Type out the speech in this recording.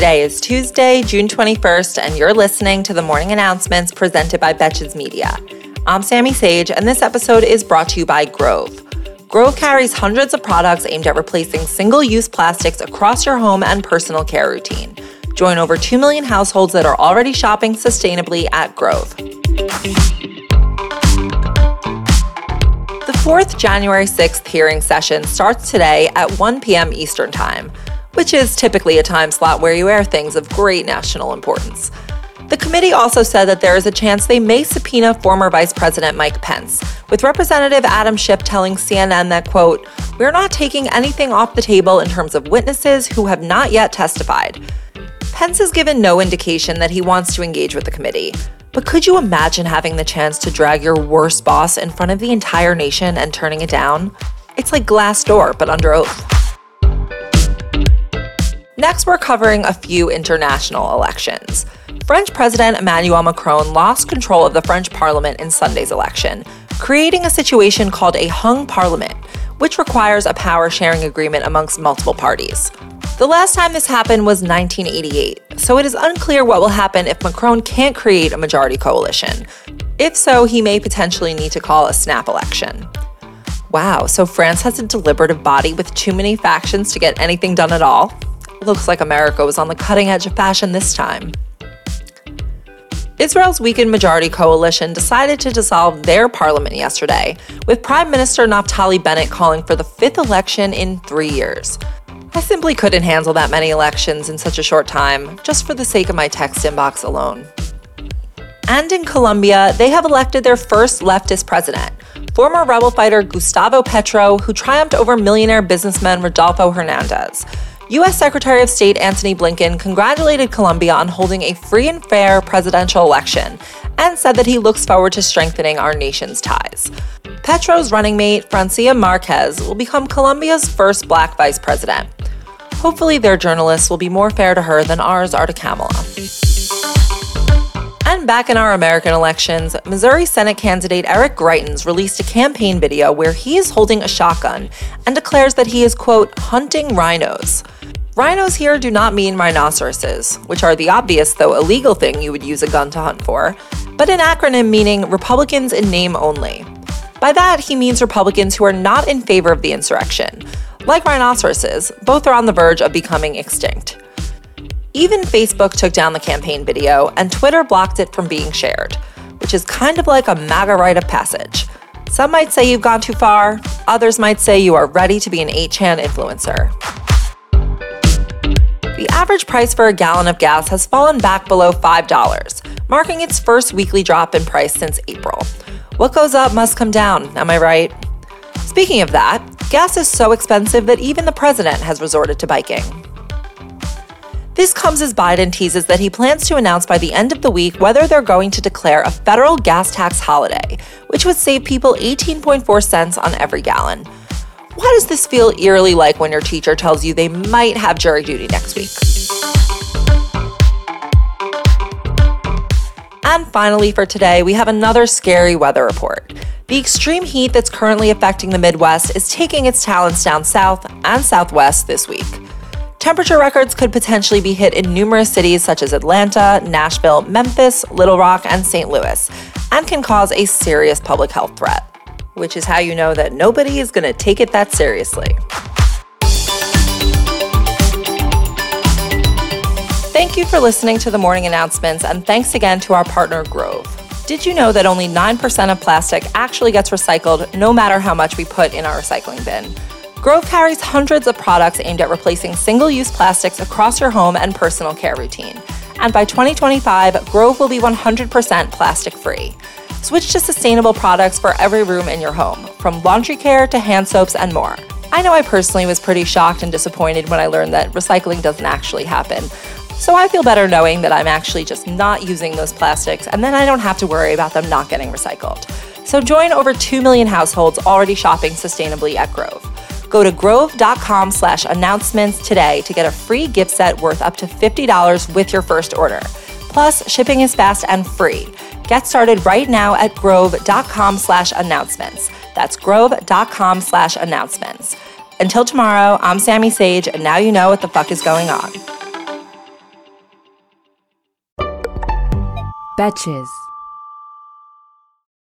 Today is Tuesday, June 21st, and you're listening to the morning announcements presented by Betches Media. I'm Sammy Sage, and this episode is brought to you by Grove. Grove carries hundreds of products aimed at replacing single use plastics across your home and personal care routine. Join over 2 million households that are already shopping sustainably at Grove. The fourth January 6th hearing session starts today at 1 p.m. Eastern Time, which is typically a time slot where you air things of great national importance. The committee also said that there is a chance they may subpoena former Vice President Mike Pence, with Representative Adam Schiff telling CNN that, quote, we're not taking anything off the table in terms of witnesses who have not yet testified. Pence has given no indication that he wants to engage with the committee. But could you imagine having the chance to drag your worst boss in front of the entire nation and turning it down? It's like Glassdoor, but under oath. Next, we're covering a few international elections. French President Emmanuel Macron lost control of the French parliament in Sunday's election, creating a situation called a hung parliament, which requires a power sharing agreement amongst multiple parties. The last time this happened was 1988, so it is unclear what will happen if Macron can't create a majority coalition. If so, he may potentially need to call a snap election. Wow, so France has a deliberative body with too many factions to get anything done at all? Looks like America was on the cutting edge of fashion this time. Israel's weakened majority coalition decided to dissolve their parliament yesterday, with Prime Minister Naftali Bennett calling for the fifth election in three years. I simply couldn't handle that many elections in such a short time, just for the sake of my text inbox alone. And in Colombia, they have elected their first leftist president, former rebel fighter Gustavo Petro, who triumphed over millionaire businessman Rodolfo Hernandez. U.S. Secretary of State Antony Blinken congratulated Colombia on holding a free and fair presidential election and said that he looks forward to strengthening our nation's ties. Petro's running mate, Francia Marquez, will become Colombia's first black vice president. Hopefully, their journalists will be more fair to her than ours are to Kamala. And back in our American elections, Missouri Senate candidate Eric Greitens released a campaign video where he is holding a shotgun and declares that he is, quote, hunting rhinos. Rhinos here do not mean rhinoceroses, which are the obvious, though illegal thing you would use a gun to hunt for, but an acronym meaning Republicans in name only. By that, he means Republicans who are not in favor of the insurrection. Like rhinoceroses, both are on the verge of becoming extinct. Even Facebook took down the campaign video, and Twitter blocked it from being shared, which is kind of like a MAGA rite of passage. Some might say you've gone too far, others might say you are ready to be an 8chan influencer. The average price for a gallon of gas has fallen back below $5, marking its first weekly drop in price since April. What goes up must come down, am I right? Speaking of that, gas is so expensive that even the president has resorted to biking. This comes as Biden teases that he plans to announce by the end of the week whether they're going to declare a federal gas tax holiday, which would save people 18.4 cents on every gallon. Why does this feel eerily like when your teacher tells you they might have jury duty next week? And finally, for today, we have another scary weather report. The extreme heat that's currently affecting the Midwest is taking its talents down south and southwest this week. Temperature records could potentially be hit in numerous cities such as Atlanta, Nashville, Memphis, Little Rock, and St. Louis, and can cause a serious public health threat which is how you know that nobody is going to take it that seriously. Thank you for listening to the morning announcements, and thanks again to our partner Grove. Did you know that only 9% of plastic actually gets recycled no matter how much we put in our recycling bin? Grove carries hundreds of products aimed at replacing single use plastics across your home and personal care routine. And by 2025, Grove will be 100% plastic free. Switch to sustainable products for every room in your home, from laundry care to hand soaps and more. I know I personally was pretty shocked and disappointed when I learned that recycling doesn't actually happen. So I feel better knowing that I'm actually just not using those plastics and then I don't have to worry about them not getting recycled. So join over 2 million households already shopping sustainably at Grove. Go to grove.com slash announcements today to get a free gift set worth up to $50 with your first order. Plus, shipping is fast and free. Get started right now at grove.com slash announcements. That's grove.com slash announcements. Until tomorrow, I'm Sammy Sage, and now you know what the fuck is going on. Bitches.